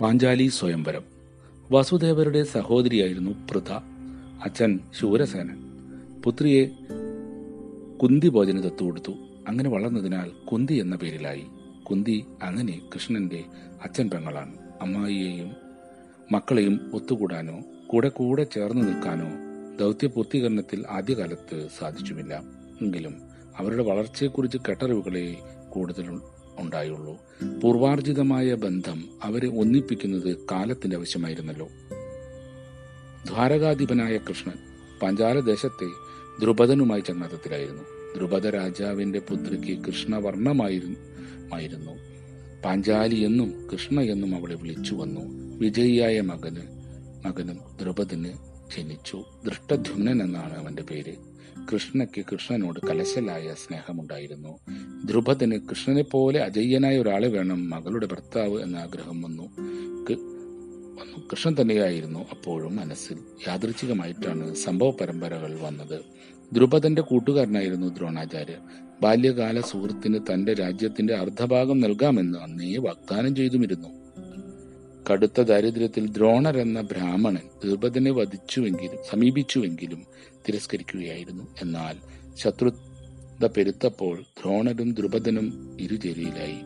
പാഞ്ചാലി സ്വയംവരം. വസുദേവരുടെ സഹോദരിയായിരുന്നു പൃഥ അച്ഛൻ ശൂരസേനൻ. പുത്രിയെ കുന്തി ഭോജന ദത്തുകൊടുത്തു അങ്ങനെ വളർന്നതിനാൽ കുന്തി എന്ന പേരിലായി. കുന്തി അങ്ങനെ കൃഷ്ണന്റെ അച്ഛൻ പെങ്ങളാണ്. അമ്മായിയെയും മക്കളെയും ഒത്തുകൂടാനോ കൂടെ കൂടെ ചേർന്ന് നിൽക്കാനോ ദൗത്യ പൂർത്തീകരണത്തിൽ ആദ്യകാലത്ത് സാധിച്ചുമില്ല. എങ്കിലും അവരുടെ വളർച്ചയെക്കുറിച്ച് കെട്ടറിവുകളെ കൂടുതൽ ഉണ്ടായുള്ളൂ. പൂർവാർജിതമായ ബന്ധം അവരെ ഒന്നിപ്പിക്കുന്നത് കാലത്തിന്റെ ആവശ്യമായിരുന്നല്ലോ. ദ്വാരകാധിപനായ കൃഷ്ണൻ പഞ്ചാലദേശത്തെ ദ്രുപദനുമായി ചങ്ങാത്തത്തിലായിരുന്നു. ദ്രുപദ രാജാവിന്റെ പുത്രിക്ക് കൃഷ്ണവർണമായിരുന്നു. പാഞ്ചാലി എന്നും കൃഷ്ണ എന്നും അവളെ വിളിച്ചു വന്നു. വിജയിയായ മകന് മകനും ദ്രുപദന് ജനിച്ചു ദൃഷ്ടധ്യുമ്നൻ എന്നാണ് അവന്റെ പേര്. കൃഷ്ണയ്ക്ക് കൃഷ്ണനോട് കലശലായ സ്നേഹമുണ്ടായിരുന്നു. ധ്രുപദന് കൃഷ്ണനെ പോലെ അജയ്യനായ ഒരാളെ വേണം മകളുടെ ഭർത്താവ് എന്ന ആഗ്രഹം വന്നു. വന്നു. കൃഷ്ണൻ തന്നെയായിരുന്നു അപ്പോഴും മനസ്സിൽ. യാദൃച്ഛികമായിട്ടാണ് സംഭവ പരമ്പരകൾ വന്നത്. ദ്രുപദന്റെ കൂട്ടുകാരനായിരുന്നു ദ്രോണാചാര്യ. ബാല്യകാല സുഹൃത്തിന് തന്റെ രാജ്യത്തിന്റെ അർദ്ധഭാഗം നൽകാമെന്ന് അന്നേ വാഗ്ദാനം ചെയ്തുമിരുന്നു. കടുത്ത ദാരിദ്ര്യത്തിൽ ദ്രോണർ എന്ന ബ്രാഹ്മണൻ ദ്രുപദനെ വധിച്ചുവെങ്കിലും സമീപിച്ചുവെങ്കിലും തിരസ്കരിക്കുകയായിരുന്നു. എന്നാൽ ശത്രുത പെരുത്തപ്പോൾ ദ്രോണരും ദ്രുപദനും ഇരുചേരിയിലായി.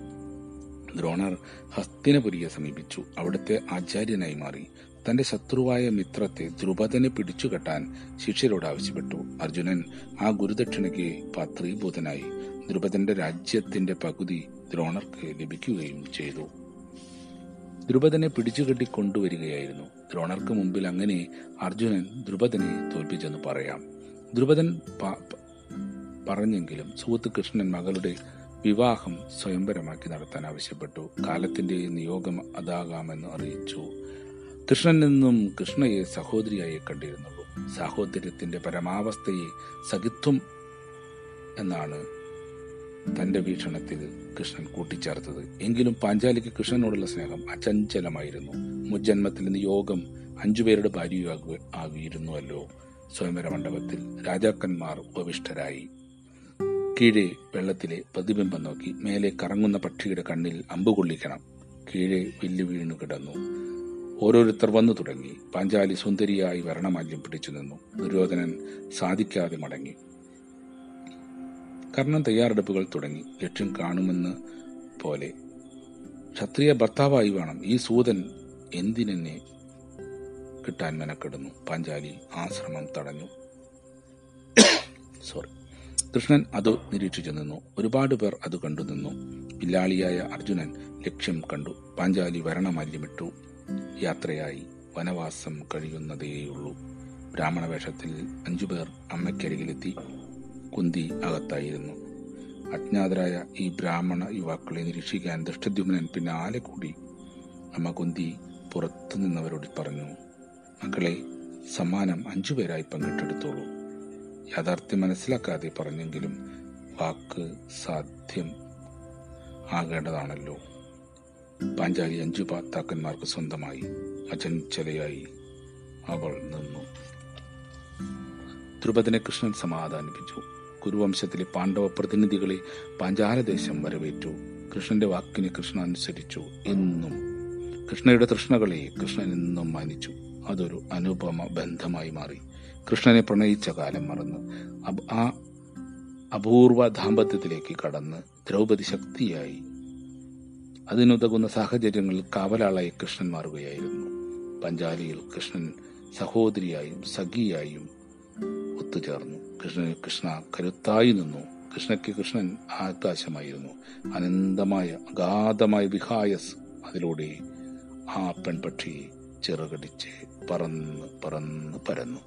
ദ്രോണർ ഹസ്തിനപുരിയെ സമീപിച്ചു. അവിടുത്തെ ആചാര്യനായി മാറി. തന്റെ ശത്രുവായ മിത്രത്തെ ദ്രുപദനെ പിടിച്ചുകെട്ടാൻ ശിഷ്യരോട് ആവശ്യപ്പെട്ടു. അർജുനൻ ആ ഗുരുദക്ഷിണയ്ക്ക് പാത്രീഭൂതനായി. ദ്രുപദന്റെ രാജ്യത്തിന്റെ പകുതി ദ്രോണർക്ക് ലഭിക്കുകയും ചെയ്തു. ദ്രുപദനെ പിടിച്ചുകെട്ടി കൊണ്ടുവരികയായിരുന്നു. ദ്രോണർക്ക് മുമ്പിൽ അങ്ങനെ അർജുനൻ ദ്രുപദനെ തോൽപ്പിച്ചെന്ന് പറയാം. ദ്രുപദൻ പറഞ്ഞെങ്കിലും സുഹൃത്ത് കൃഷ്ണൻ മകളുടെ വിവാഹം സ്വയംവരമാക്കി നടത്താൻ ആവശ്യപ്പെട്ടു. കാലത്തിന്റെ നിയോഗം അതാകാമെന്ന് അറിയിച്ചു. കൃഷ്ണൻ നിന്നും കൃഷ്ണയെ സഹോദരിയായി കണ്ടിരുന്നുള്ളൂ. സാഹോദര്യത്തിന്റെ പരമാവസ്ഥയെ സഖിത്വം എന്നാണ് തന്റെ വീക്ഷണത്തിൽ കൃഷ്ണൻ കൂട്ടിച്ചേർത്തത്. എങ്കിലും പാഞ്ചാലിക്ക് കൃഷ്ണനോടുള്ള സ്നേഹം അചഞ്ചലമായിരുന്നു. മുജ്ജന്മത്തിൽ യോഗം അഞ്ചുപേരുടെ ഭാര്യയാകു ആകിയിരുന്നുവല്ലോ. സ്വയംവര മണ്ഡപത്തിൽ രാജാക്കന്മാർ ഉപവിഷ്ടരായി. കീഴെ വെള്ളത്തിലെ പ്രതിബിംബം നോക്കി മേലെ കറങ്ങുന്ന പക്ഷിയുടെ കണ്ണിൽ അമ്പ് കൊള്ളിക്കണം. കീഴെ വില്ലു വീണു കിടന്നു. ഓരോരുത്തർ വന്നു തുടങ്ങി. പാഞ്ചാലി സുന്ദരിയായി വരണമാല്യം പിടിച്ചു നിന്നു. ദുര്യോധനൻ സാധിക്കാതെ മടങ്ങി. കർണൻ തയ്യാറെടുപ്പുകൾ തുടങ്ങി. ലക്ഷ്യം കാണുമെന്ന് പോലെ. ക്ഷത്രിയ ഭർത്താവായി വേണം. ഈ സൂതൻ എന്തിനെന്നെ കിട്ടാൻ മെനക്കെടുന്നു? പാഞ്ചാലി ആശ്രമം ശ്രമം തടഞ്ഞു. സോറി കൃഷ്ണൻ അത് നിരീക്ഷിച്ചു നിന്നു. ഒരുപാട് പേർ അത് കണ്ടു നിന്നു. പില്ലാളിയായ അർജുനൻ ലക്ഷ്യം കണ്ടു. പാഞ്ചാലി വരണമല്യമിട്ടു യാത്രയായി. വനവാസം കഴിയുന്നതേയുള്ളൂ. ബ്രാഹ്മണവേഷത്തിൽ അഞ്ചുപേർ അമ്മയ്ക്കരികിലെത്തി. കുന്തി അകത്തായിരുന്നു. അജ്ഞാതരായ ഈ ബ്രാഹ്മണ യുവാക്കളെ നിരീക്ഷിക്കാൻ ദൃഷ്ടദ്യുമ്നൻ പിന്നാലെ കൂടി അമ്മ കുന്തി പുറത്തു നിന്നവരോട് പറഞ്ഞു മക്കളെ സമ്മാനം അഞ്ചുപേരായി പങ്കിട്ടെടുത്തോളൂ. യാഥാർത്ഥ്യം മനസ്സിലാക്കാതെ പറഞ്ഞെങ്കിലും വാക്ക് സാധ്യം ആകേണ്ടതാണല്ലോ. പാഞ്ചാലി അഞ്ചു ഭർത്താക്കന്മാർക്ക് സ്വന്തമായി അചഞ്ചലയായി അവൾ നിന്നു. ധ്രുപദനെ കൃഷ്ണൻ സമാധാനിപ്പിച്ചു. കുരുവംശത്തിലെ പാണ്ഡവ പ്രതിനിധികളെ പാഞ്ചാലദേശം വരവേറ്റു. കൃഷ്ണന്റെ വാക്കിന് കൃഷ്ണ അനുസരിച്ചു എന്നും. കൃഷ്ണയുടെ തൃഷ്ണകളെ കൃഷ്ണൻ എന്നും മാനിച്ചു. അതൊരു അനുപമ ബന്ധമായി മാറി. കൃഷ്ണനെ പ്രണയിച്ച കാലം മറന്ന് ആ അപൂർവ ദാമ്പത്യത്തിലേക്ക് കടന്ന് ദ്രൗപദി ശക്തിയായി. അതിനുതകുന്ന സാഹചര്യങ്ങളിൽ കാവലാളായി കൃഷ്ണൻ മാറുകയായിരുന്നു. പഞ്ചാലിയിൽ കൃഷ്ണൻ സഹോദരിയായും സഖിയായും ഒത്തുചേർന്നു. കൃഷ്ണ കൃഷ്ണ കരുത്തായി നിന്നു. കൃഷ്ണയ്ക്ക് കൃഷ്ണൻ ആകാശമായിരുന്നു. അനന്തമായ അഗാധമായ വിഹായസ് അതിലൂടെ ആ പെൺപക്ഷി ചിറകടിച്ച് പറന്ന് പറന്ന് പരന്നു.